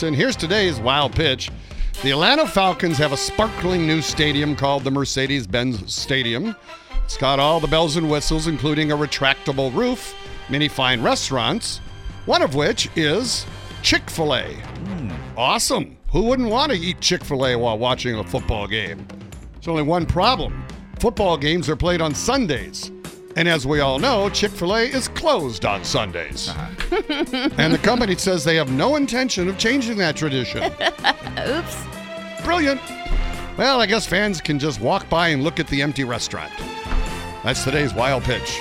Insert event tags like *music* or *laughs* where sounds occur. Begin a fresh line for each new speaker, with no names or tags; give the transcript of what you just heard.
And here's today's wild pitch. The Atlanta Falcons have a sparkling new stadium called the Mercedes Benz Stadium. It's got all the bells and whistles, including a retractable roof, many fine restaurants, one of which is Chick fil A. Awesome. Who wouldn't want to eat Chick fil A while watching a football game? There's only one problem football games are played on Sundays. And as we all know, Chick fil A is closed on Sundays. Uh-huh. and the *laughs* company says they have no intention of changing that tradition. *laughs*
Oops.
Brilliant. Well, I guess fans can just walk by and look at the empty restaurant. That's today's wild pitch.